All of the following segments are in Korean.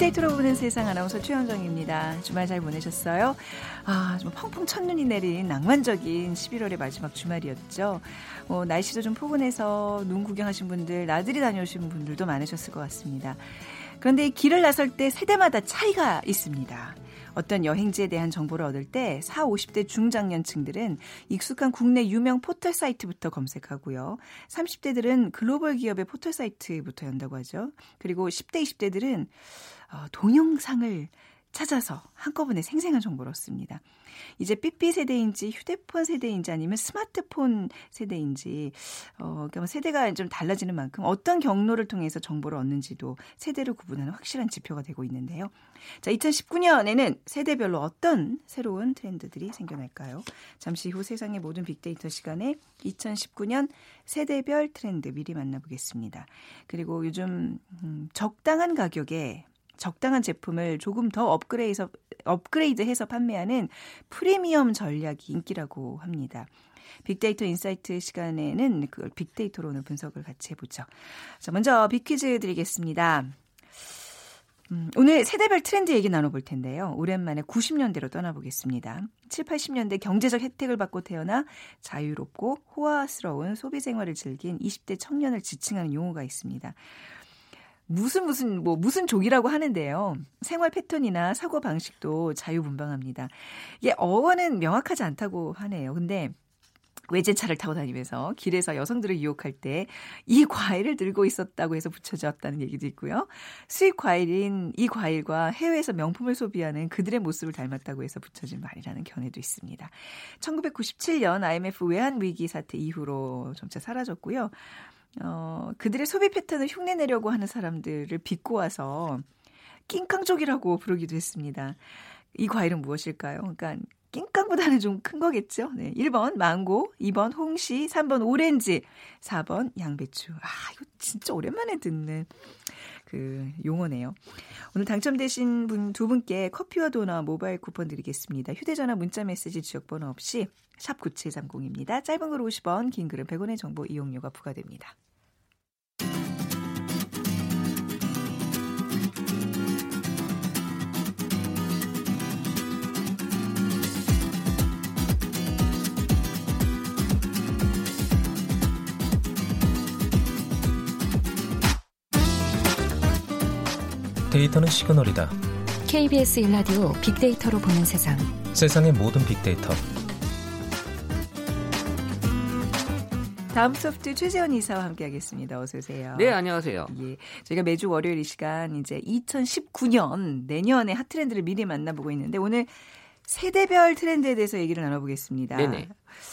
빅데이터로 보는 세상 아나운서 최현정입니다. 주말 잘 보내셨어요? 아, 좀 펑펑 첫눈이 내린 낭만적인 11월의 마지막 주말이었죠. 어, 날씨도 좀 포근해서 눈 구경하신 분들, 나들이 다녀오신 분들도 많으셨을 것 같습니다. 그런데 길을 나설 때 세대마다 차이가 있습니다. 어떤 여행지에 대한 정보를 얻을 때 4, 50대 중장년층들은 익숙한 국내 유명 포털 사이트부터 검색하고요. 30대들은 글로벌 기업의 포털 사이트부터 연다고 하죠. 그리고 10대, 20대들은 어, 동영상을 찾아서 한꺼번에 생생한 정보를 얻습니다. 이제 삐삐 세대인지 휴대폰 세대인지 아니면 스마트폰 세대인지 어 그러니까 뭐 세대가 좀 달라지는 만큼 어떤 경로를 통해서 정보를 얻는지도 세대를 구분하는 확실한 지표가 되고 있는데요. 자, 2019년에는 세대별로 어떤 새로운 트렌드들이 생겨날까요? 잠시 후 세상의 모든 빅데이터 시간에 2019년 세대별 트렌드 미리 만나보겠습니다. 그리고 요즘 음, 적당한 가격에 적당한 제품을 조금 더 업그레이드해서, 업그레이드해서 판매하는 프리미엄 전략이 인기라고 합니다. 빅데이터 insight 시간에는 그걸 빅데이터로 오늘 분석을 같이 해보죠. 자, 먼저 빅퀴즈 드리겠습니다. 음, 오늘 세대별 트렌드 얘기 나눠볼 텐데요. 오랜만에 90년대로 떠나보겠습니다. 7, 80년대 경제적 혜택을 받고 태어나 자유롭고 호화스러운 소비 생활을 즐긴 20대 청년을 지칭하는 용어가 있습니다. 무슨 무슨 뭐 무슨 족이라고 하는데요. 생활 패턴이나 사고 방식도 자유분방합니다. 이게 어원은 명확하지 않다고 하네요. 근데 외제차를 타고 다니면서 길에서 여성들을 유혹할 때 이 과일을 들고 있었다고 해서 붙여졌다는 얘기도 있고요. 수입 과일인 이 과일과 해외에서 명품을 소비하는 그들의 모습을 닮았다고 해서 붙여진 말이라는 견해도 있습니다. 1997년 IMF 외환 위기 사태 이후로 점차 사라졌고요. 어, 그들의 소비 패턴을 흉내내려고 하는 사람들을 비꼬아서 낑깡족이라고 부르기도 했습니다. 이 과일은 무엇일까요? 그러니까 낑깡보다는 좀 큰 거겠죠. 네. 1번 망고, 2번 홍시, 3번 오렌지, 4번 양배추. 아, 이거 진짜 오랜만에 듣는 그 용어네요. 오늘 당첨되신 분 두 분께 커피와 도넛 모바일 쿠폰 드리겠습니다. 휴대전화 문자 메시지 지역번호 없이 샵 9730입니다. 짧은 글 50원, 긴 글은 100원의 정보 이용료가 부과됩니다. 데이터는 시그널이다. KBS 일라디오 빅데이터로 보는 세상. 세상의 모든 빅데이터. 다음 소프트 최재원 이사와 함께하겠습니다. 어서 오세요. 네, 안녕하세요. 예, 저희가 매주 월요일 이 시간 이제 2019년 내년의 핫트렌드를 미리 만나보고 있는데 오늘 세대별 트렌드에 대해서 얘기를 나눠보겠습니다. 네네.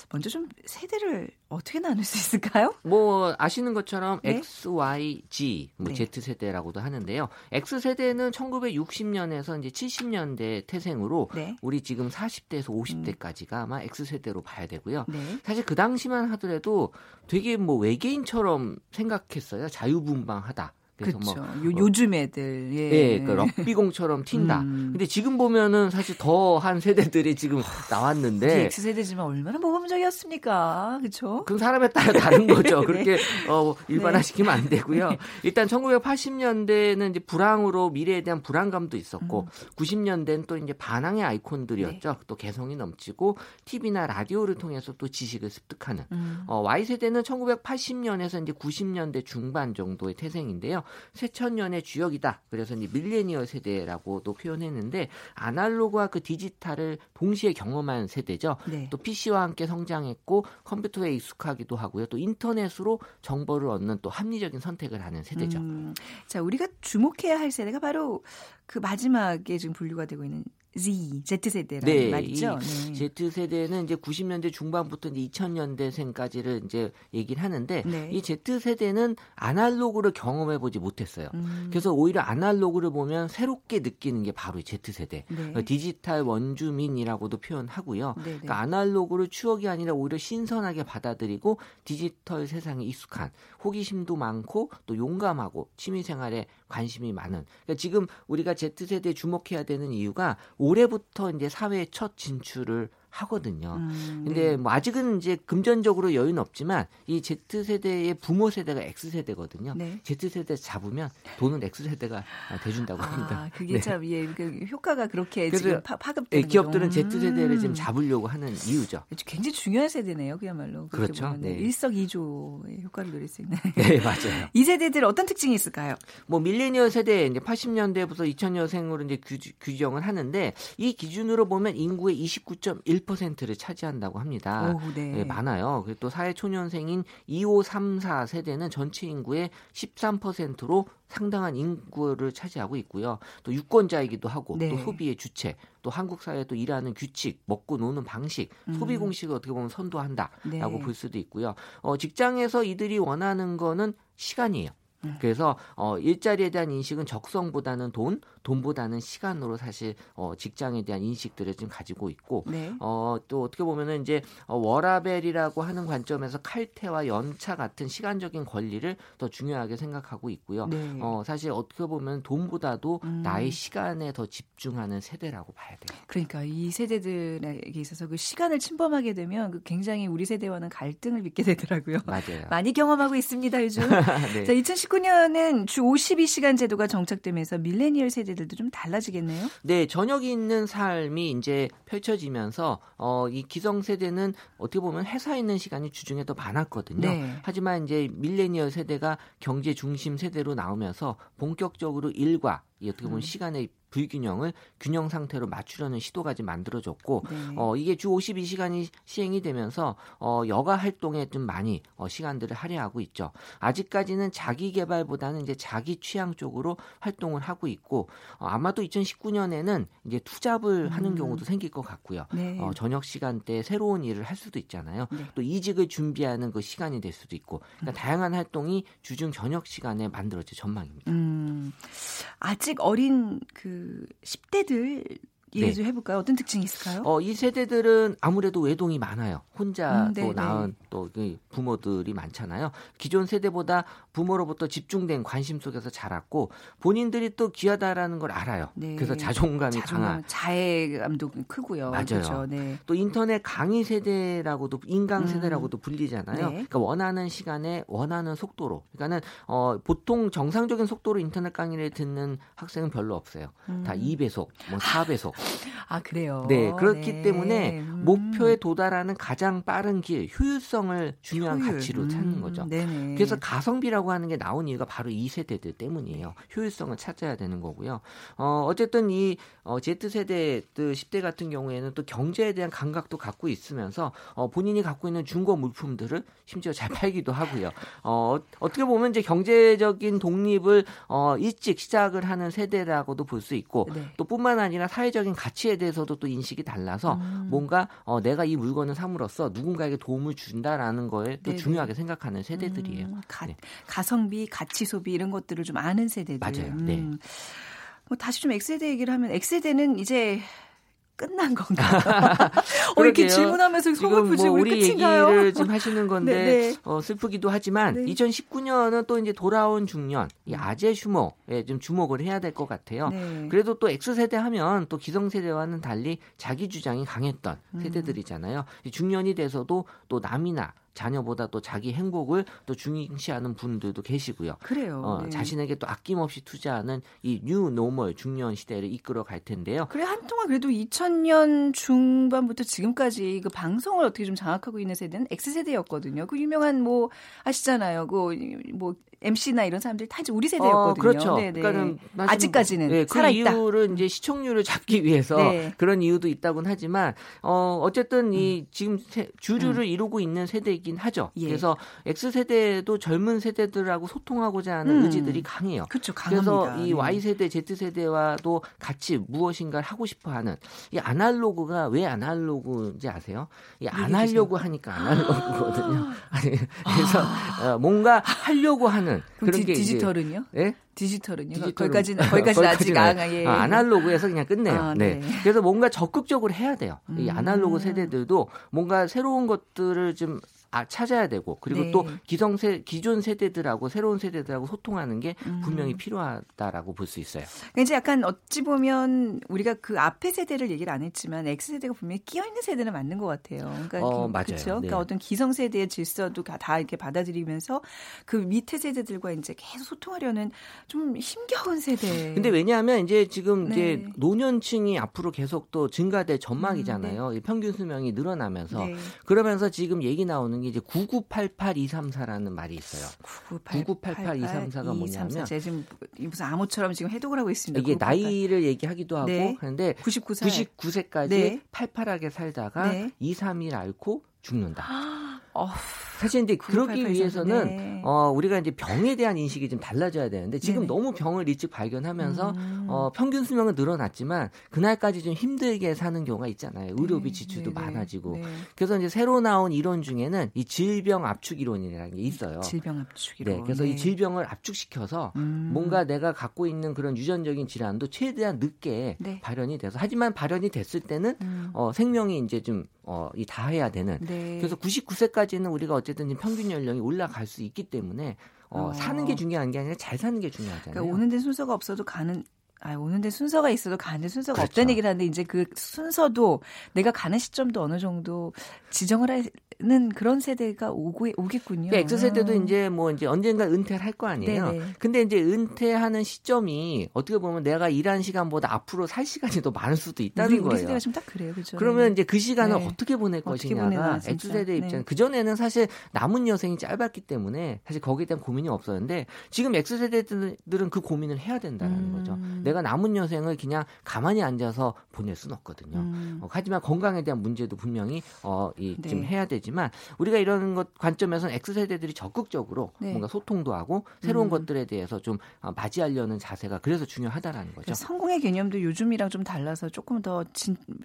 먼저 좀 세대를 어떻게 나눌 수 있을까요? 뭐 아시는 것처럼 네? X, Y, G, 뭐 네. Z 세대라고도 하는데요. X 세대는 1960년에서 이제 70년대 태생으로 네. 우리 지금 40대에서 50대까지가 음. 아마 X 세대로 봐야 되고요. 네. 사실 그 당시만 하더라도 되게 뭐 외계인처럼 생각했어요. 자유분방하다. 그래서 뭐 그렇죠. 뭐 요, 요즘 애들 예, 예그 럭비공처럼 튄다. 음. 근데 지금 보면은 사실 더 한 세대들이 지금 나왔는데 X 세대지만 얼마나 모범적이었습니까, 그렇죠? 그 사람에 따라 다른 거죠. 네. 그렇게 어, 일반화시키면 안 되고요. 네. 일단 1980년대는 이제 불황으로 미래에 대한 불안감도 있었고 음. 90년대는 또 이제 반항의 아이콘들이었죠. 네. 또 개성이 넘치고 TV나 라디오를 통해서 또 지식을 습득하는 음. 어, Y 세대는 1980년에서 이제 90년대 중반 정도의 태생인데요. 새천년의 주역이다. 그래서 이제 밀레니얼 세대라고도 표현했는데 아날로그와 그 디지털을 동시에 경험한 세대죠. 네. 또 PC와 함께 성장했고 컴퓨터에 익숙하기도 하고요. 또 인터넷으로 정보를 얻는 또 합리적인 선택을 하는 세대죠. 음, 자, 우리가 주목해야 할 세대가 바로 그 마지막에 지금 분류가 되고 있는 Z, Z세대라는 네, 말이죠. 네. Z세대는 이제 90년대 중반부터 이제 2000년대생까지를 이제 얘기를 하는데 네. 이 Z세대는 아날로그를 경험해 보지 못했어요. 음. 그래서 오히려 아날로그를 보면 새롭게 느끼는 게 바로 이 Z세대. 네. 그러니까 디지털 원주민이라고도 표현하고요. 네, 네. 그러니까 아날로그를 추억이 아니라 오히려 신선하게 받아들이고 디지털 세상에 익숙한 호기심도 많고 또 용감하고 취미 생활에 관심이 많은. 그러니까 지금 우리가 Z세대에 주목해야 되는 이유가 올해부터 이제 사회에 첫 진출을 하거든요. 음, 근데 네. 뭐 아직은 이제 금전적으로 여유는 없지만 이 Z 세대의 부모 세대가 X 세대거든요. 네. Z 세대 잡으면 돈은 X 세대가 대준다고 합니다. 아, 그게 네. 참 예, 그 효과가 그렇게 지금 파, 예, 파급되는 기업들은 거죠. Z 세대를 음. 지금 잡으려고 하는 이유죠. 굉장히 중요한 세대네요, 그야말로. 그렇죠. 네. 일석이조의 효과를 누릴 수 있는. 네, 맞아요. 이 세대들 어떤 특징이 있을까요? 뭐 밀레니얼 세대 이제 80년대부터 2000년생으로 이제 규, 규정을 하는데 이 기준으로 보면 인구의 29.1%를 차지한다고 합니다. 오, 네. 예, 많아요. 그리고 또 사회 초년생인 2534 세대는 전체 인구의 13%로 상당한 인구를 차지하고 있고요. 또 유권자이기도 하고 네. 또 소비의 주체, 또 한국 사회에 또 일하는 규칙, 먹고 노는 방식, 소비 음. 공식을 어떻게 보면 선도한다라고 네. 볼 수도 있고요. 어, 직장에서 이들이 원하는 거는 시간이에요. 음. 그래서 어, 일자리에 대한 인식은 적성보다는 돈, 돈보다는 시간으로 사실 어, 직장에 대한 인식들을 지금 가지고 있고 네. 어, 또 어떻게 보면은 이제 어, 워라벨이라고 하는 관점에서 칼퇴와 연차 같은 시간적인 권리를 더 중요하게 생각하고 있고요. 네. 어, 사실 어떻게 보면 돈보다도 음. 나의 시간에 더 집중하는 세대라고 봐야 돼요. 그러니까 이 세대들에게 있어서 그 시간을 침범하게 되면 그 굉장히 우리 세대와는 갈등을 빚게 되더라고요. 맞아요. 많이 경험하고 있습니다, 요즘. 네. 자, 2019 년은 주 52시간 제도가 정착되면서 밀레니얼 세대들도 좀 달라지겠네요. 네, 저녁이 있는 삶이 이제 펼쳐지면서 어, 이 기성 세대는 어떻게 보면 회사에 있는 시간이 주중에 더 많았거든요. 네. 하지만 이제 밀레니얼 세대가 경제 중심 세대로 나오면서 본격적으로 일과 이 어떻게 보면 음. 시간의 불균형을 균형 상태로 맞추려는 시도가 지금 만들어졌고 네. 어, 이게 주 52시간이 시행이 되면서 어, 여가 활동에 좀 많이 어, 시간들을 할애하고 있죠. 아직까지는 자기 개발보다는 이제 자기 취향 쪽으로 활동을 하고 있고 어, 아마도 2019년에는 이제 투잡을 하는 음. 경우도 생길 것 같고요. 네. 어, 저녁 시간대에 새로운 일을 할 수도 있잖아요. 네. 또 이직을 준비하는 그 시간이 될 수도 있고 그러니까 다양한 활동이 주중 저녁 시간에 만들어질 전망입니다. 음, 아직 어린 그 10대들 얘기 네. 좀 해볼까요? 어떤 특징이 있을까요? 어, 이 세대들은 아무래도 외동이 많아요. 혼자 음, 네, 또 네. 낳은 또그 부모들이 많잖아요. 기존 세대보다 부모로부터 집중된 관심 속에서 자랐고 본인들이 또 귀하다라는 걸 알아요. 네. 그래서 자존감이 강한. 자존감, 자애감도 크고요. 맞아요. 그렇죠. 네. 또 인터넷 강의 세대라고도 인강 음. 세대라고도 불리잖아요. 네. 그러니까 원하는 시간에 원하는 속도로. 그러니까는 어, 보통 정상적인 속도로 인터넷 강의를 듣는 학생은 별로 없어요. 다 음. 2배속, 뭐 4배속. 아 그래요. 네, 그렇기 네. 때문에 음. 목표에 도달하는 가장 빠른 길, 효율성을 중요한 효율. 가치로 찾는 음, 거죠. 네네. 그래서 가성비라고 하는 게 나온 이유가 바로 이 세대들 때문이에요. 효율성을 찾아야 되는 거고요. 어, 어쨌든 이 어, Z세대들 10대 같은 경우에는 또 경제에 대한 감각도 갖고 있으면서 어, 본인이 갖고 있는 중고 물품들을 심지어 잘 팔기도 하고요. 어, 어떻게 보면 이제 경제적인 독립을 어, 일찍 시작을 하는 세대라고도 볼 수 있고 네. 또 뿐만 아니라 사회적인 가치에 대해서도 또 인식이 달라서 음. 뭔가 어, 내가 이 물건을 삼으로써 누군가에게 도움을 준다라는 거에 또 네네. 중요하게 생각하는 세대들이에요. 음, 가, 네. 가성비, 가치 소비 이런 것들을 좀 아는 세대들. 맞아요. 네. 뭐 다시 좀 X세대 얘기를 하면 X세대는 이제 끝난 건가요? 어, 이렇게. 질문하면서 속을 부지고 뭐 우리 끝인가요? 얘기를 지금 하시는 건데 네, 네. 어, 슬프기도 하지만 네. 2019년은 또 이제 돌아온 중년, 이 아재슈머에 좀 주목을 해야 될 것 같아요. 네. 그래도 또 X세대 하면 또 기성 세대와는 달리 자기 주장이 강했던 음. 세대들이잖아요. 이 중년이 돼서도 또 남이나 자녀보다 또 자기 행복을 또 중시하는 분들도 계시고요. 그래요. 어, 네. 자신에게 또 아낌없이 투자하는 이 new normal 중년 시대를 이끌어 갈 텐데요. 그래 한동안 그래도 2000년 중반부터 지금까지 그 방송을 어떻게 좀 장악하고 있는 세대는 X세대였거든요. 그 유명한 뭐 아시잖아요. 그뭐 MC나 이런 사람들이 다 이제 우리 세대였거든요. 어, 그렇죠. 네네. 그러니까는 사실은 아직까지는 네, 그 살아있다. 이유를 이제 시청률을 잡기 위해서 네. 그런 이유도 있다고는 하지만 어 어쨌든 이 음. 지금 세, 주류를 이루고 있는 세대이긴 하죠. 예. 그래서 X 세대도 젊은 세대들하고 소통하고자 하는 음. 의지들이 강해요. 그렇죠. 강합니다. 그래서 이 네. Y 세대, Z 세대와도 같이 무엇인가를 하고 싶어하는 이 아날로그가 왜 아날로그인지 아세요? 이 안. 하려고 하니까 아날로그거든요. 아니, 그래서 어, 뭔가 하려고 하는 그럼 그런 디, 디지털은요? 예? 디지털은요? 디지털은- 거기까지는 거기까지는 아직 안 예. 아, 아날로그에서 그냥 끝내요. 아, 네. 네. 그래서 뭔가 적극적으로 해야 돼요. 이 음. 아날로그 세대들도 뭔가 새로운 것들을 좀 아, 찾아야 되고 그리고 네. 또 기성세 기존 세대들하고 새로운 세대들하고 소통하는 게 음. 분명히 필요하다라고 볼 수 있어요. 그러니까 이제 약간 어찌 보면 우리가 그 앞에 세대를 얘기를 안 했지만 X 세대가 분명히 끼어 있는 세대는 맞는 것 같아요. 그러니까 어, 그, 맞아요. 그렇죠? 네. 그러니까 어떤 기성 세대의 질서도 다, 다 이렇게 받아들이면서 그 밑에 세대들과 이제 계속 소통하려는 좀 힘겨운 세대. 근데 왜냐하면 이제 지금 네. 이제 노년층이 앞으로 계속 또 증가될 전망이잖아요. 이 평균 수명이 늘어나면서 네. 그러면서 지금 얘기 나오는 게 이제 9988234라는 말이 있어요. 9988가 뭐냐면 제가 지금 무슨 암호처럼 지금 해독을 하고 있습니다. 이게 9988. 나이를 얘기하기도 하고 네. 하는데 99살. 99세까지 네. 팔팔하게 살다가 네. 2, 3일 앓고 죽는다. 어, 사실 이제 그러기 9883. 위해서는 네. 어 우리가 이제 병에 대한 인식이 좀 달라져야 되는데 지금 네네. 너무 병을 일찍 발견하면서 음. 어 평균 수명은 늘어났지만 그날까지 좀 힘들게 사는 경우가 있잖아요. 의료비 네, 지출도 네, 네. 많아지고. 네. 그래서 이제 새로 나온 이론 중에는 이 질병 압축 이론이라는 게 있어요. 질병 압축이로. 네, 그래서 이 질병을 압축시켜서 음. 뭔가 내가 갖고 있는 그런 유전적인 질환도 최대한 늦게 네. 발현이 돼서 하지만 발현이 됐을 때는 음. 어, 생명이 이제 좀 어, 이 다해야 되는 네. 그래서 99세까지 는 우리가 어쨌든 평균 연령이 올라갈 수 있기 때문에 어, 어. 사는 게 중요한 게 아니라 잘 사는 게 중요하잖아요. 그러니까 오는 데 순서가 없어도 가는 아, 오는 데 순서가 있어도 가는 데 순서가 그렇죠. 없다는 얘기를 하는데 이제 그 순서도 내가 가는 시점도 어느 정도 지정을 하는 그런 세대가 오고 오겠군요. 그러니까 X세대도 음. 이제 뭐 이제 언젠가 은퇴를 할 거 아니에요. 네네. 근데 이제 은퇴하는 시점이 어떻게 보면 내가 일한 시간보다 앞으로 살 시간이 더 많을 수도 있다는 우리, 우리 거예요. 세대가 지금 딱 그래요. 그렇죠. 그러면 이제 그 시간을 네. 어떻게 보낼 어떻게 것이냐가 보내나, 진짜. X세대 입장. 네. 그 전에는 사실 남은 여생이 짧았기 때문에 사실 거기에 대한 고민이 없었는데 지금 X세대들은 그 고민을 해야 된다는 음. 거죠. 내가 남은 여생을 그냥 가만히 앉아서 보낼 수는 없거든요. 음. 어, 하지만 건강에 대한 문제도 분명히 어, 이, 네. 좀 해야 되지만 우리가 이런 것 관점에서는 X세대들이 적극적으로 네. 뭔가 소통도 하고 새로운 음. 것들에 대해서 좀 어, 맞이하려는 자세가 그래서 중요하다라는 거죠. 성공의 개념도 요즘이랑 좀 달라서 조금 더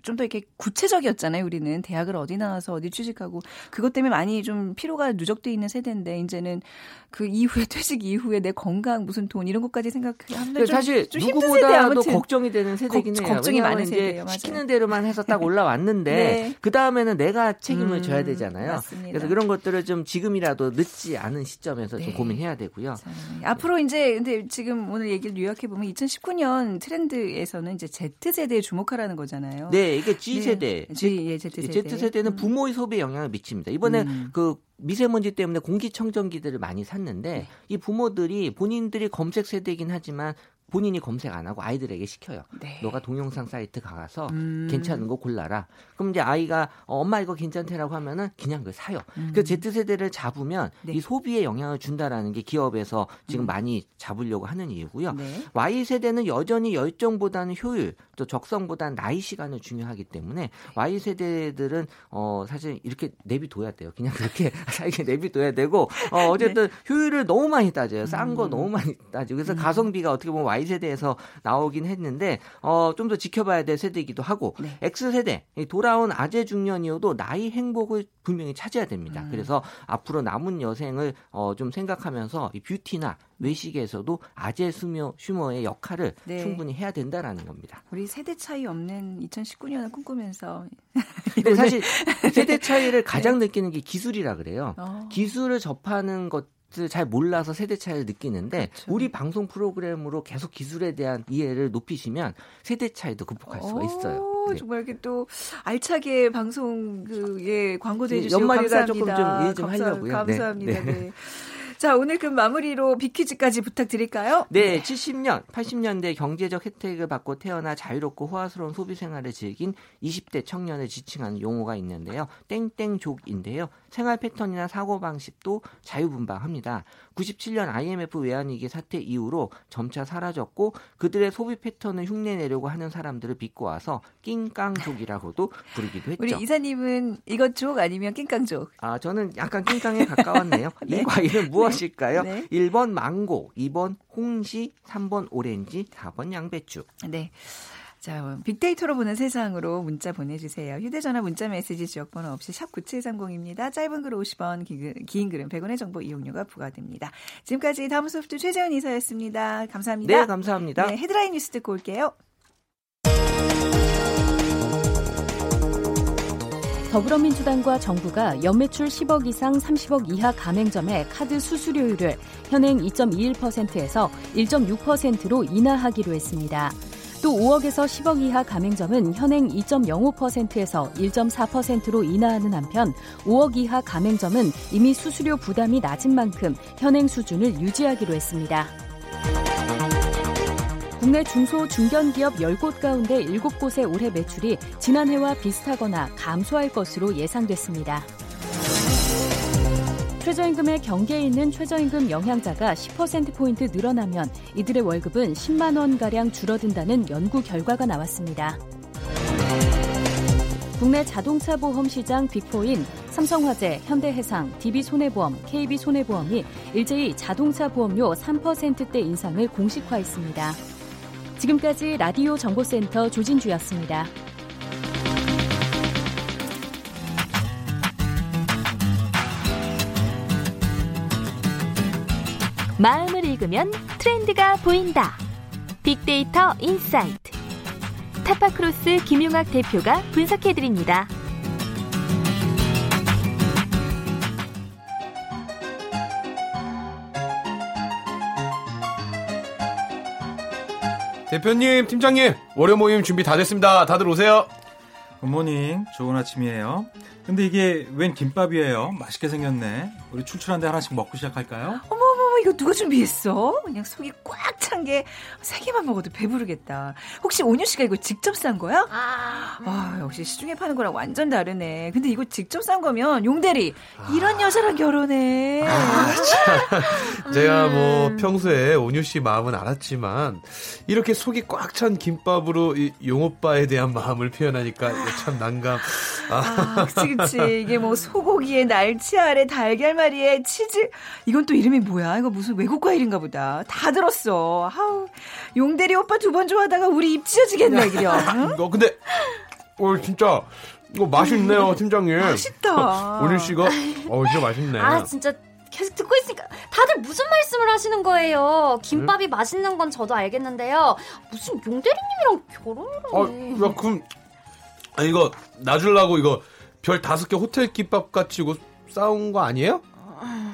좀 더 이렇게 구체적이었잖아요. 우리는 대학을 어디 나와서 어디 취직하고 그것 때문에 많이 좀 피로가 누적돼 있는 세대인데 이제는 그 이후에 퇴직 이후에 내 건강 무슨 돈 이런 것까지 생각하면 좀, 사실 좀 힘든 세대 누구보다도 아무튼. 걱정이 되는 세대긴 걱- 해요. 걱정이 많은 세대예요. 맞아요. 시키는 대로만 해서 딱 올라왔는데 네. 그 다음에는 내가 책임을 음, 져야 되잖아요. 맞습니다. 그래서 그런 것들을 좀 지금이라도 늦지 않은 시점에서 네. 좀 고민해야 되고요. 자, 앞으로 이제 근데 지금 오늘 얘기를 요약해 보면 2019년 트렌드에서는 이제 Z 세대에 주목하라는 거잖아요. 네, 이게 G 세대, 네. G, 예, Z 세대. Z 세대는 음. 부모의 소비에 영향을 미칩니다. 이번에 음. 그 미세먼지 때문에 공기청정기들을 많이 샀는데 네. 이 부모들이 본인들이 검색 세대이긴 하지만 본인이 검색 안 하고 아이들에게 시켜요. 네. 너가 동영상 사이트 가서 음. 괜찮은 거 골라라. 그럼 이제 아이가 어, 엄마 이거 괜찮대라고 하면은 그냥 그걸 사요. 음. 그 Z 세대를 잡으면 네. 이 소비에 영향을 준다라는 게 기업에서 지금 많이 잡으려고 하는 이유고요. 네. Y 세대는 여전히 열정보다는 효율, 또 적성보다는 나이 시간을 중요하기 때문에 Y 세대들은 어 사실 이렇게 내비둬야 돼요. 그냥 그렇게 살게 내비둬야 되고 어 어쨌든 효율을 너무 많이 따져요. 싼거 음. 너무 많이 따지고 그래서 가성비가 어떻게 보면 Y 세대에서 나오긴 했는데 어 좀 더 지켜봐야 될 세대이기도 하고 네. X 세대 이 돌아온 아재 중년이어도 나이 행복을 분명히 찾아야 됩니다. 음. 그래서 앞으로 남은 여생을 어 좀 생각하면서 이 뷰티나 외식에서도 아재 수며 휴머의 역할을 네. 충분히 해야 된다라는 겁니다. 우리 세대 차이 없는 2019년을 꿈꾸면서 근데 사실 세대 차이를 가장 느끼는 게 기술이라 그래요. 어. 기술을 접하는 것 을잘 몰라서 세대 차이를 느끼는데 그렇죠. 우리 방송 프로그램으로 계속 기술에 대한 이해를 높이시면 세대 차이도 극복할 수가 오, 있어요. 네. 정말 이렇게 또 알차게 방송 그예 광고도 네, 해주시고 연말이라 감사합니다. 조금 감사- 하려고요. 네. 감사합니다. 네. 네. 자 오늘 그 마무리로 비퀴즈까지 부탁드릴까요? 네, 70년, 80년대 경제적 혜택을 받고 태어나 자유롭고 호화스러운 소비 생활을 즐긴 20대 청년을 지칭하는 용어가 있는데요. 땡땡족인데요. 생활 패턴이나 사고 방식도 자유분방합니다. 97년 IMF 외환위기 사태 이후로 점차 사라졌고 그들의 소비 패턴을 흉내내려고 하는 사람들을 비꼬아서 낑깡족이라고도 부르기도 했죠. 우리 이사님은 이것 족 아니면 낑깡족? 아, 저는 약간 낑깡에 가까웠네요. 네. 이 과일은 무엇일까요? 네. 1번 망고, 2번 홍시, 3번 오렌지, 4번 양배추. 네. 자, 빅데이터로 보는 세상으로 문자 보내주세요. 휴대전화 문자 메시지 지역번호 없이 샵 9730입니다. 짧은 글 50원, 긴 글은 100원의 정보 이용료가 부과됩니다. 지금까지 다음 소프트 최재훈 이사였습니다. 감사합니다. 네, 감사합니다. 네, 헤드라인 뉴스 듣고 올게요. 더불어민주당과 정부가 연매출 10억 이상 30억 이하 가맹점의 카드 수수료율을 현행 2.21%에서 1.6%로 인하하기로 했습니다. 또 5억에서 10억 이하 가맹점은 현행 2.05%에서 1.4%로 인하하는 한편 5억 이하 가맹점은 이미 수수료 부담이 낮은 만큼 현행 수준을 유지하기로 했습니다. 국내 중소 중견기업 10곳 가운데 7곳의 올해 매출이 지난해와 비슷하거나 감소할 것으로 예상됐습니다. 최저임금의 경계에 있는 최저임금 영향자가 10%포인트 늘어나면 이들의 월급은 10만원가량 줄어든다는 연구 결과가 나왔습니다. 국내 자동차 보험 시장 빅포인 삼성화재, 현대해상, DB손해보험, KB손해보험이 일제히 자동차 보험료 3%대 인상을 공식화했습니다. 지금까지 라디오 정보센터 조진주였습니다. 마음을 읽으면 트렌드가 보인다. 빅데이터 insight. 타파크로스 김용학 대표가 분석해드립니다. 대표님, 팀장님, 월요 모임 준비 다 됐습니다. 다들 오세요. Good morning, 좋은 아침이에요. 근데 이게 웬 김밥이에요? 맛있게 생겼네. 우리 출출한데 하나씩 먹고 시작할까요? 어머 어머 이거 누가 준비했어? 그냥 속이 꽉 찬 게 세 개만 먹어도 배부르겠다. 혹시 온유 씨가 이거 직접 싼 거야? 아, 아 역시 시중에 파는 거랑 완전 다르네. 근데 이거 직접 산 거면 용대리 이런 여자랑 결혼해. 제가 뭐 평소에 온유 씨 마음은 알았지만 이렇게 속이 꽉 찬 김밥으로 이 용오빠에 대한 마음을 표현하니까 참 난감. 아, 아, 그치, 그치. 이게 뭐 소고기에 날치 알에 달걀말이에 치즈. 이건 또 이름이 뭐야? 이거 무슨 외국 과일인가 보다. 다 들었어. 아우, 용대리 오빠 두 번 좋아하다가 우리 입 찢어지겠네, 그려. 응? 이거 근데 어 진짜 이거 맛있네요, 팀장님. 맛있다. 온유 씨가 어 진짜 맛있네. 아 진짜 계속 듣고 있으니까 다들 무슨 말씀을 하시는 거예요? 김밥이 맛있는 건 저도 알겠는데요. 무슨 용대리님이랑 결혼을 어, 하네. 야, 그럼, 아, 이거, 나 주려고 이거, 별 다섯 개 호텔 김밥 같이 이거 싸운 거 아니에요?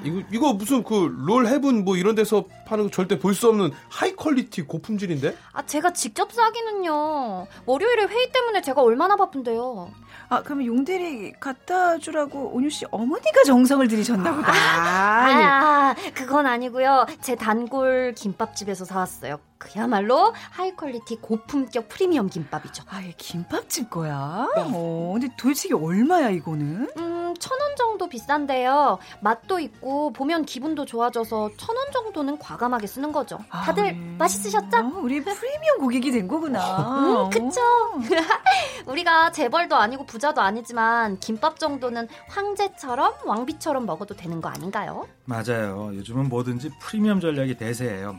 이거, 이거 무슨 그, Roll Heaven 뭐 이런 데서 파는 거 절대 볼 수 없는 high quality 고품질인데? 아 제가 직접 싸기는요. 월요일에 회의 때문에 제가 얼마나 바쁜데요. 아, 그러면 용 대리 갖다 주라고 온유 씨 어머니가 정성을 들이셨나 보다. 아, 그건 아니고요. 제 단골 김밥집에서 사왔어요. 그야말로 high quality 고품격 프리미엄 김밥이죠. 아, 얘 김밥집 거야? 네. 어, 근데 도대체 이게 얼마야, 이거는? 음, 천 원 정도 비싼데요. 맛도 있고 보면 기분도 좋아져서 천 원 정도는 과감하게 쓰는 거죠. 아, 다들 우리- 맛있으셨죠? 어, 우리 프리미엄 고객이 된 거구나. 음, 그쵸. 우리가 재벌도 아니고 부자도 아니지만 김밥 정도는 황제처럼 왕비처럼 먹어도 되는 거 아닌가요? 맞아요. 요즘은 뭐든지 프리미엄 전략이 대세예요.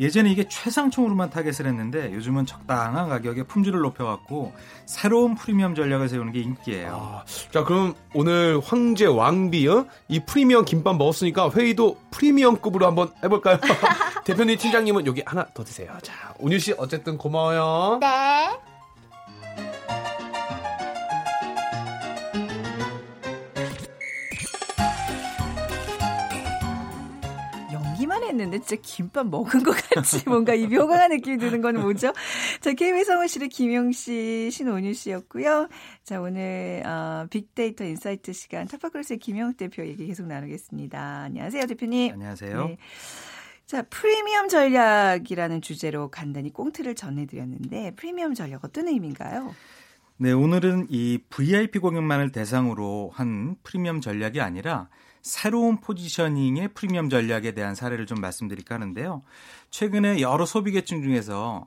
예전에 이게 최상총으로만 타겟을 했는데 요즘은 적당한 가격에 품질을 높여갖고 새로운 프리미엄 전략을 세우는 게 인기예요. 아, 자, 그럼 오늘 황제 왕비, 어? 이 프리미엄 김밥 먹었으니까 회의도 프리미엄급으로 한번 해볼까요? 대표님, 팀장님은 여기 하나 더 드세요. 자, 온유 씨, 어쨌든 고마워요. 네. 했는데 진짜 김밥 먹은 것 같이 뭔가 이 묘강한 느낌이 드는 건 뭐죠? 자, KBS 성원실의 김영 씨, 신온유 씨였고요. 자, 오늘 어, 빅데이터 insight 시간 타파크로스의 김영 대표 얘기 계속 나누겠습니다. 안녕하세요, 대표님. 안녕하세요. 네. 자, 프리미엄 전략이라는 주제로 간단히 꽁트를 전해드렸는데 프리미엄 전략 어떤 의미인가요? 네, 오늘은 이 VIP 고객만을 대상으로 한 프리미엄 전략이 아니라 새로운 포지셔닝의 프리미엄 전략에 대한 사례를 좀 말씀드릴까 하는데요. 최근에 여러 소비계층 중에서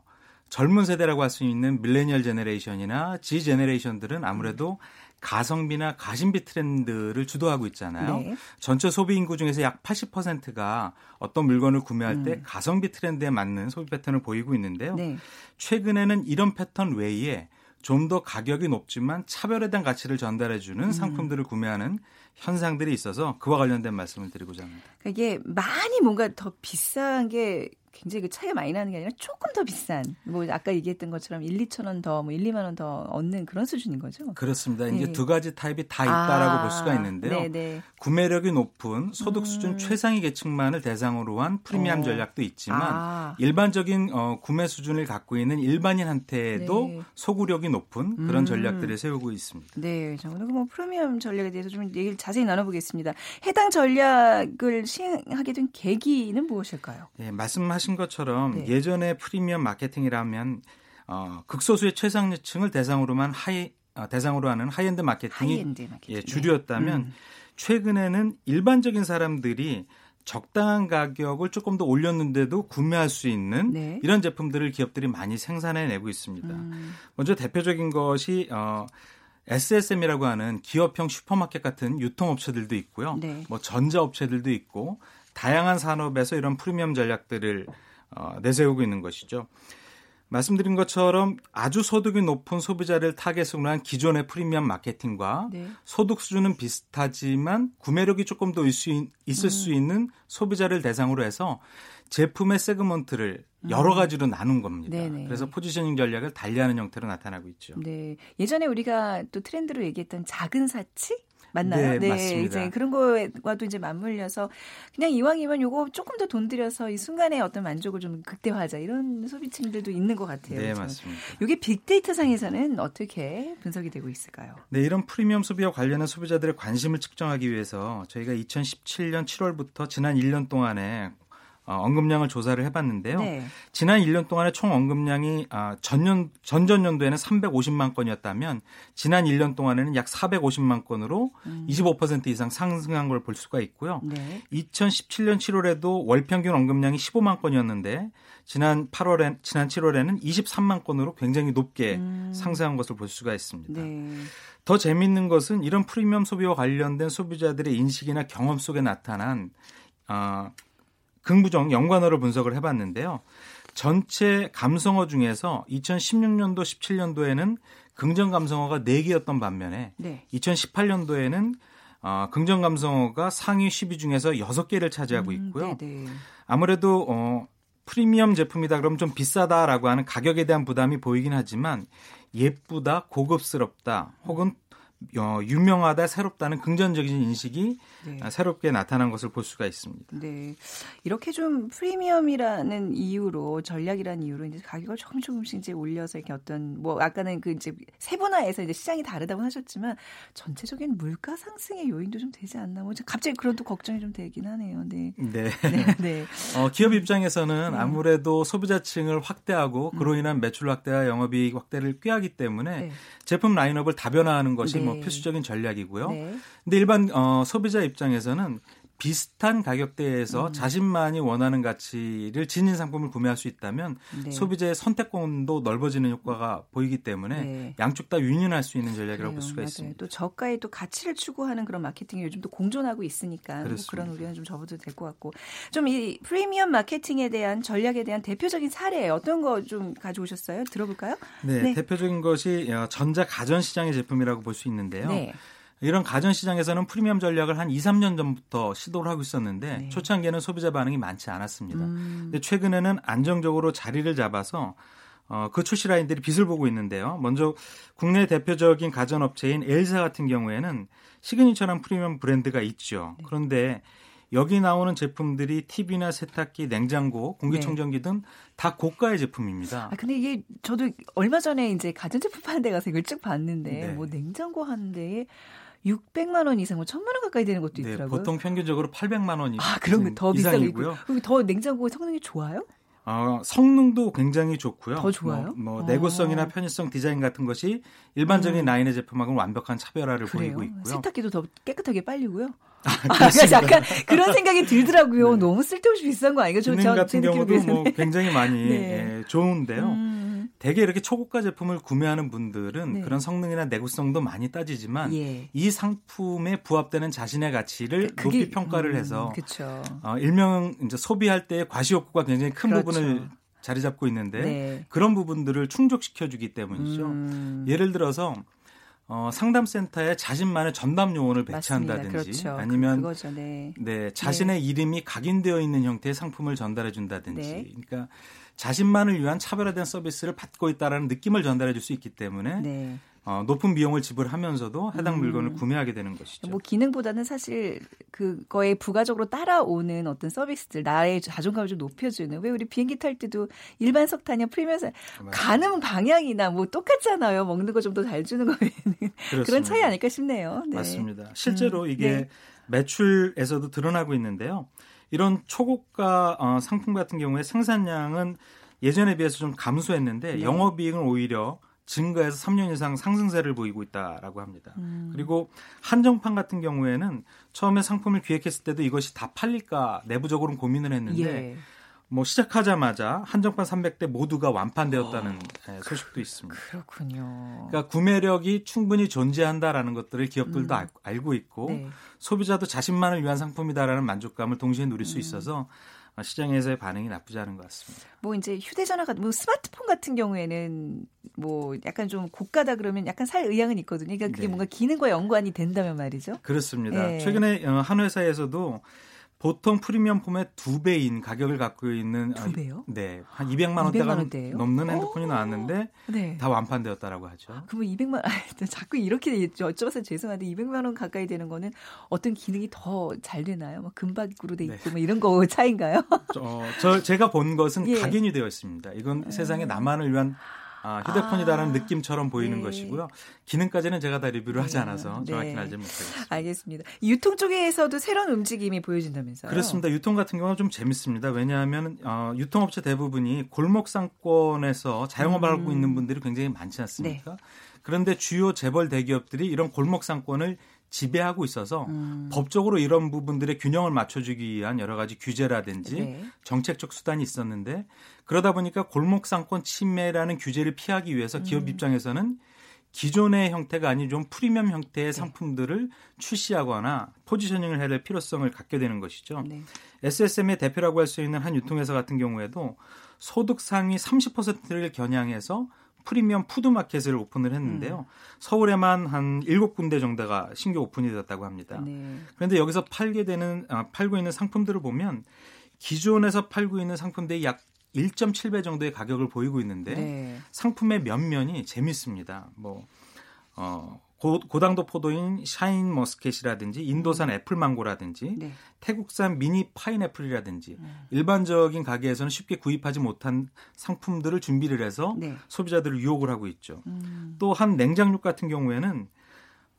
젊은 세대라고 할 수 있는 밀레니얼 제네레이션이나 G 제네레이션들은 아무래도 가성비나 가심비 트렌드를 주도하고 있잖아요. 네. 전체 소비 인구 중에서 약 80%가 어떤 물건을 구매할 때 음. 가성비 트렌드에 맞는 소비 패턴을 보이고 있는데요. 네. 최근에는 이런 패턴 외에 좀 더 가격이 높지만 차별에 대한 가치를 전달해주는 음. 상품들을 구매하는 현상들이 있어서 그와 관련된 말씀을 드리고자 합니다. 그러니까 이게 많이 뭔가 더 비싼 게 굉장히 그 차이가 많이 나는 게 아니라 조금 더 비싼 뭐 아까 얘기했던 것처럼 1, 2천 원 더 뭐 1, 2만 원 더 얻는 그런 수준인 거죠. 그렇습니다. 네. 이제 두 가지 타입이 다 있다라고 아, 볼 수가 있는데요. 네네. 구매력이 높은 소득 수준 음. 최상위 계층만을 대상으로 한 프리미엄 어. 전략도 있지만 아. 일반적인 어, 구매 수준을 갖고 있는 일반인한테도 네. 소구력이 높은 그런 음. 전략들을 세우고 있습니다. 네, 자, 오늘 뭐 프리미엄 전략에 대해서 좀 얘기를 자세히 나눠보겠습니다. 해당 전략을 시행하게 된 계기는 무엇일까요? 예, 말씀하신 것처럼 네. 예전에 프리미엄 마케팅이라면 어, 극소수의 최상층을 대상으로만 하이 어, 대상으로 하는 하이엔드 마케팅이 하이엔드 마케팅. 예, 주류였다면 음. 최근에는 일반적인 사람들이 적당한 가격을 조금 더 올렸는데도 구매할 수 있는 네. 이런 제품들을 기업들이 많이 생산해내고 있습니다. 음. 먼저 대표적인 것이 어, SSM이라고 하는 기업형 슈퍼마켓 같은 유통업체들도 있고요. 네. 뭐 전자업체들도 있고 다양한 산업에서 이런 프리미엄 전략들을 어, 내세우고 있는 것이죠. 말씀드린 것처럼 아주 소득이 높은 소비자를 타겟으로 한 기존의 프리미엄 마케팅과 네. 소득 수준은 비슷하지만 구매력이 조금 더 있을 수, 있, 수 있는 소비자를 대상으로 해서 제품의 segment를 여러 가지로 나눈 겁니다. 음. 네네. 그래서 positioning 전략을 달리하는 형태로 나타나고 있죠. 네. 예전에 우리가 또 트렌드로 얘기했던 작은 사치? 맞나요? 네, 맞습니다. 이제 그런 거와도 이제 맞물려서 그냥 이왕이면 요거 조금 더 돈 들여서 이 순간의 어떤 만족을 좀 극대화하자 이런 소비층들도 있는 것 같아요. 네, 그렇죠? 맞습니다. 이게 빅데이터 상에서는 어떻게 분석이 되고 있을까요? 네, 이런 프리미엄 소비와 관련한 소비자들의 관심을 측정하기 위해서 저희가 2017년 7월부터 지난 1년 동안에 어, 언급량을 조사를 해봤는데요. 네. 지난 1년 동안의 총 언급량이 아, 전년 전전년도에는 350만 건이었다면 지난 1년 동안에는 약 450만 건으로 25% 이상 상승한 걸 볼 수가 있고요. 네. 2017년 7월에도 월 평균 언급량이 15만 건이었는데 지난 8월에 지난 7월에는 23만 건으로 굉장히 높게 음. 상승한 것을 볼 수가 있습니다. 네. 더 재미있는 것은 이런 프리미엄 소비와 관련된 소비자들의 인식이나 경험 속에 나타난 어, 긍부정 연관어를 분석을 해봤는데요. 전체 감성어 중에서 2016년도, 17년도에는 긍정 감성어가 4개였던 반면에 네. 2018년도에는 어, 긍정 감성어가 상위 10위 중에서 6개를 차지하고 있고요. 음, 네, 네. 아무래도 어, 프리미엄 제품이다 그러면 좀 비싸다라고 하는 가격에 대한 부담이 보이긴 하지만 예쁘다, 고급스럽다, 혹은 어, 유명하다, 새롭다는 긍정적인 인식이 네. 아, 새롭게 나타난 것을 볼 수가 있습니다. 네. 이렇게 좀 프리미엄이라는 이유로 전략이라는 이유로 이제 가격을 조금 조금씩 이제 올려서 이렇게 어떤 뭐 아까는 그 이제 세분화해서 이제 시장이 다르다고 하셨지만 전체적인 물가 상승의 요인도 좀 되지 않나 뭐 갑자기 그런 또 걱정이 좀 되긴 하네요. 네. 네. 네. 네. 어, 기업 입장에서는 네. 아무래도 소비자층을 확대하고 그로 인한 매출 확대와 영업이익 확대를 꾀하기 때문에 네. 제품 라인업을 다변화하는 것이 네. 뭐 필수적인 전략이고요. 네. 근데 일반 어, 소비자 입장에서는 비슷한 가격대에서 음. 자신만이 원하는 가치를 지닌 상품을 구매할 수 있다면 네. 소비자의 선택권도 넓어지는 효과가 보이기 때문에 네. 양쪽 다 윈윈할 수 있는 전략이라고 그래요. 볼 수가 맞아요. 있습니다. 또 저가의 또 가치를 추구하는 그런 마케팅이 요즘 또 공존하고 있으니까 뭐. 그런 우려는 좀 접어도 될 것 같고 좀 이 프리미엄 마케팅에 대한 전략에 대한 대표적인 사례 어떤 거 좀 가져오셨어요? 들어볼까요? 네, 네. 대표적인 것이 어, 전자 가전 시장의 제품이라고 볼 수 있는데요. 네. 이런 가전 시장에서는 프리미엄 전략을 한 2, 3년 전부터 시도를 하고 있었는데 네. 초창기에는 소비자 반응이 많지 않았습니다. 음. 근데 최근에는 안정적으로 자리를 잡아서 어, 그 출시 라인들이 빛을 보고 있는데요. 먼저 국내 대표적인 가전업체인 엘사 같은 경우에는 시그니처란 프리미엄 브랜드가 있죠. 네. 그런데 여기 나오는 제품들이 TV나 세탁기, 냉장고, 공기청정기 등다 고가의 제품입니다. 아 근데 이게 저도 얼마 전에 이제 가전제품 파는 데 가서 이걸 쭉 봤는데 네. 뭐 냉장고 하는 데 600만 원 이상, 뭐 1000만 원 가까이 되는 것도 네, 있더라고요. 보통 평균적으로 800만 원이 아거더 이상이고요. 그리고 더 냉장고 성능이 좋아요? 어, 성능도 굉장히 좋고요. 더 좋아요? 뭐, 뭐 어. 내구성이나 편의성 디자인 같은 것이 일반적인 음. 라인의 제품하고는 완벽한 차별화를 그래요. 보이고 있고요. 세탁기도 더 깨끗하게 빨리고요. 아, 그래서 약간 그런 생각이 들더라고요. 네. 너무 쓸데없이 비싼 거 아니에요? 저- 기능 저- 같은 경우도 뭐. 굉장히 많이 네. 예, 좋은데요. 음, 대개 이렇게 초고가 제품을 구매하는 분들은 네. 그런 성능이나 내구성도 많이 따지지만 예. 이 상품에 부합되는 자신의 가치를 그- 그게- 높이 평가를 음, 해서 그쵸. 어, 일명 이제 소비할 때 과시욕구가 굉장히 큰 그렇죠. 부분을 자리 잡고 있는데 네. 그런 부분들을 충족시켜 주기 때문이죠. 음, 예를 들어서 어, 상담센터에 자신만의 전담 요원을 배치한다든지 그렇죠. 아니면 그거죠. 네. 네, 자신의 이름이 각인되어 있는 형태의 상품을 전달해 준다든지. 네. 그러니까 자신만을 위한 차별화된 서비스를 받고 있다라는 느낌을 전달해 줄 수 있기 때문에 네. 어, 높은 비용을 지불하면서도 해당 음. 물건을 구매하게 되는 것이죠. 뭐 기능보다는 사실 그거에 부가적으로 따라오는 어떤 서비스들 나의 자존감을 좀 높여주는 왜 우리 비행기 탈 때도 일반 석탄이나 프리미엄 가는 방향이나 뭐 똑같잖아요 먹는 거 좀 더 잘 주는 거에는 그런 차이 아닐까 싶네요. 네. 맞습니다. 실제로 음, 이게 네. 매출에서도 드러나고 있는데요. 이런 초고가 어, 상품 같은 경우에 생산량은 예전에 비해서 좀 감소했는데 네. 영업이익은 오히려 증가해서 3년 이상 상승세를 보이고 있다라고 합니다. 음. 그리고 한정판 같은 경우에는 처음에 상품을 기획했을 때도 이것이 다 팔릴까 내부적으로는 고민을 했는데 예. 뭐 시작하자마자 한정판 300대 모두가 완판되었다는 예, 소식도 있습니다. 그렇군요. 그러니까 구매력이 충분히 존재한다라는 것들을 기업들도 음. 알- 알고 있고 네. 소비자도 자신만을 위한 상품이다라는 만족감을 동시에 누릴 음. 수 있어서 어, 시장에서의 반응이 나쁘지 않은 것 같습니다. 뭐 이제 휴대전화 같은 뭐 스마트폰 같은 경우에는 뭐 약간 좀 고가다 그러면 약간 살 의향은 있거든요. 그러니까 그게 네. 뭔가 기능과 연관이 된다면 말이죠. 그렇습니다. 예. 최근에 어, 한 회사에서도 보통 프리미엄 폼의 두 배인 가격을 갖고 있는 두 배요? 네, 한 200만 200만 원대가 원대예요? 넘는 핸드폰이 나왔는데 네. 다 완판되었다라고 하죠. 그러면 200만 아, 자꾸 이렇게 여쭤봐서 죄송한데 200만 원 가까이 되는 거는 어떤 기능이 더 잘 되나요? 뭐 금박으로 돼 있고 네. 뭐 이런 거 차인가요? 어, 저 제가 본 것은 예. 각인이 되어 있습니다. 이건 세상에 나만을 위한 아, 휴대폰이다라는 아, 느낌처럼 보이는 네. 것이고요. 기능까지는 제가 다 리뷰를 하지 네. 않아서 정확히 네. 알지 못하겠습니다. 알겠습니다. 유통 쪽에서도 새로운 움직임이 보여진다면서요? 그렇습니다. 유통 같은 경우는 좀 재밌습니다. 왜냐하면 어, 유통업체 대부분이 골목 상권에서 자영업하고 음. 있는 분들이 굉장히 많지 네. 않습니까? 그런데 주요 재벌 대기업들이 이런 골목 상권을 지배하고 있어서 음. 법적으로 이런 부분들의 균형을 맞춰주기 위한 여러 가지 규제라든지 네. 정책적 수단이 있었는데 그러다 보니까 골목 상권 침해라는 규제를 피하기 위해서 음. 기업 입장에서는 기존의 형태가 아닌 좀 프리미엄 형태의 네. 상품들을 출시하거나 포지셔닝을 해야 될 필요성을 갖게 되는 것이죠. 네. SSM의 대표라고 할 수 있는 한 유통회사 같은 경우에도 소득 상위 30%를 겨냥해서 프리미엄 food market을 오픈을 했는데요. 서울에만 한 7군데 정도가 신규 오픈이 되었다고 합니다. 네. 그런데 여기서 팔게 되는 아, 팔고 있는 상품들을 보면 기존에서 팔고 있는 상품들이 약 1.7배 정도의 가격을 보이고 있는데 네. 상품의 면면이 재밌습니다. 뭐 어, 고, 고당도 포도인 샤인 머스켓이라든지 인도산 애플 망고라든지 네. 태국산 미니 파인애플이라든지 음. 일반적인 가게에서는 쉽게 구입하지 못한 상품들을 준비를 해서 네. 소비자들을 유혹을 하고 있죠. 음. 또한 냉장육 같은 경우에는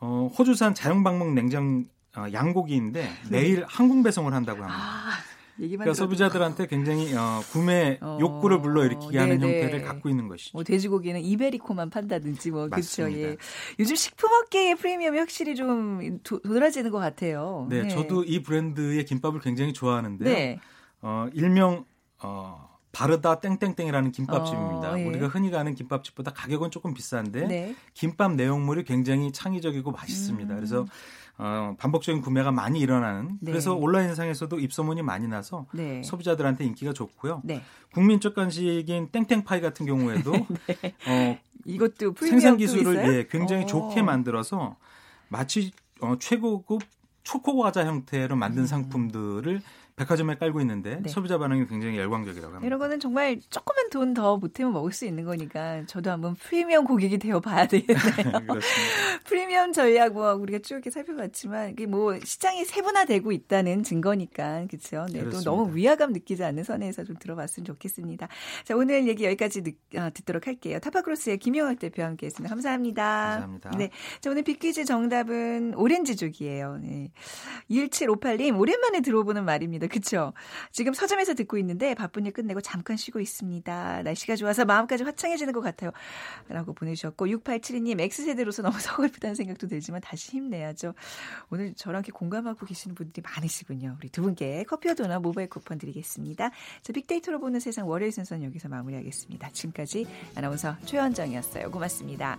어, 호주산 자연방목 냉장 어, 양고기인데 내일 항공 배송을 한다고 합니다. 네. 아, 그러니까 소비자들한테 굉장히 어, 구매 어, 욕구를 불러일으키게 하는 네네. 형태를 갖고 있는 것이죠. 뭐 돼지고기는 이베리코만 판다든지 뭐 그렇죠. 예. 요즘 식품업계의 프리미엄이 확실히 좀 도, 도드라지는 것 같아요. 네, 저도 이 브랜드의 김밥을 굉장히 좋아하는데요. 네. 어, 일명 어, 바르다 땡땡땡이라는 김밥집입니다. 어, 예. 우리가 흔히 가는 김밥집보다 가격은 조금 비싼데 네. 김밥 내용물이 굉장히 창의적이고 맛있습니다. 음. 그래서 어, 반복적인 구매가 많이 일어나는 네. 그래서 온라인상에서도 입소문이 많이 나서 네. 소비자들한테 인기가 좋고요. 네. 국민적 간식인 땡땡파이 같은 경우에도 어, 이것도 생산 또 기술을? 예, 굉장히 어. 좋게 만들어서 마치 어, 최고급 초코 과자 형태로 만든 음. 상품들을 백화점에 깔고 있는데 네. 소비자 반응이 굉장히 열광적이라고 합니다. 이런 거는 정말 조금만 돈 더 보태면 먹을 수 있는 거니까 저도 한번 프리미엄 고객이 되어 봐야 되겠네요. 프리미엄 전략 뭐 우리가 쭉 이렇게 살펴봤지만 이게 뭐 시장이 세분화되고 있다는 증거니까 그렇죠. 네, 또 그렇습니다. 너무 위화감 느끼지 않는 선에서 좀 들어봤으면 좋겠습니다. 자 오늘 얘기 여기까지 듣, 아, 듣도록 할게요. 타파크로스의 김영학 대표와 함께했습니다. 감사합니다. 감사합니다. 네, 자 오늘 빅퀴즈 정답은 오렌지족이에요. 네. 1758님 오랜만에 들어보는 말입 니다. 그렇죠? 지금 서점에서 듣고 있는데 바쁜 일 끝내고 잠깐 쉬고 있습니다. 날씨가 좋아서 마음까지 화창해지는 것 같아요. 라고 보내주셨고 6872님 X세대로서 너무 서글프다는 생각도 들지만 다시 힘내야죠. 오늘 저랑 이렇게 공감하고 계시는 분들이 많으시군요. 우리 두 분께 커피와 도넛 모바일 쿠폰 드리겠습니다. 자, 빅데이터로 보는 세상 월요일 순서는 여기서 마무리하겠습니다. 지금까지 아나운서 최현정이었어요. 고맙습니다.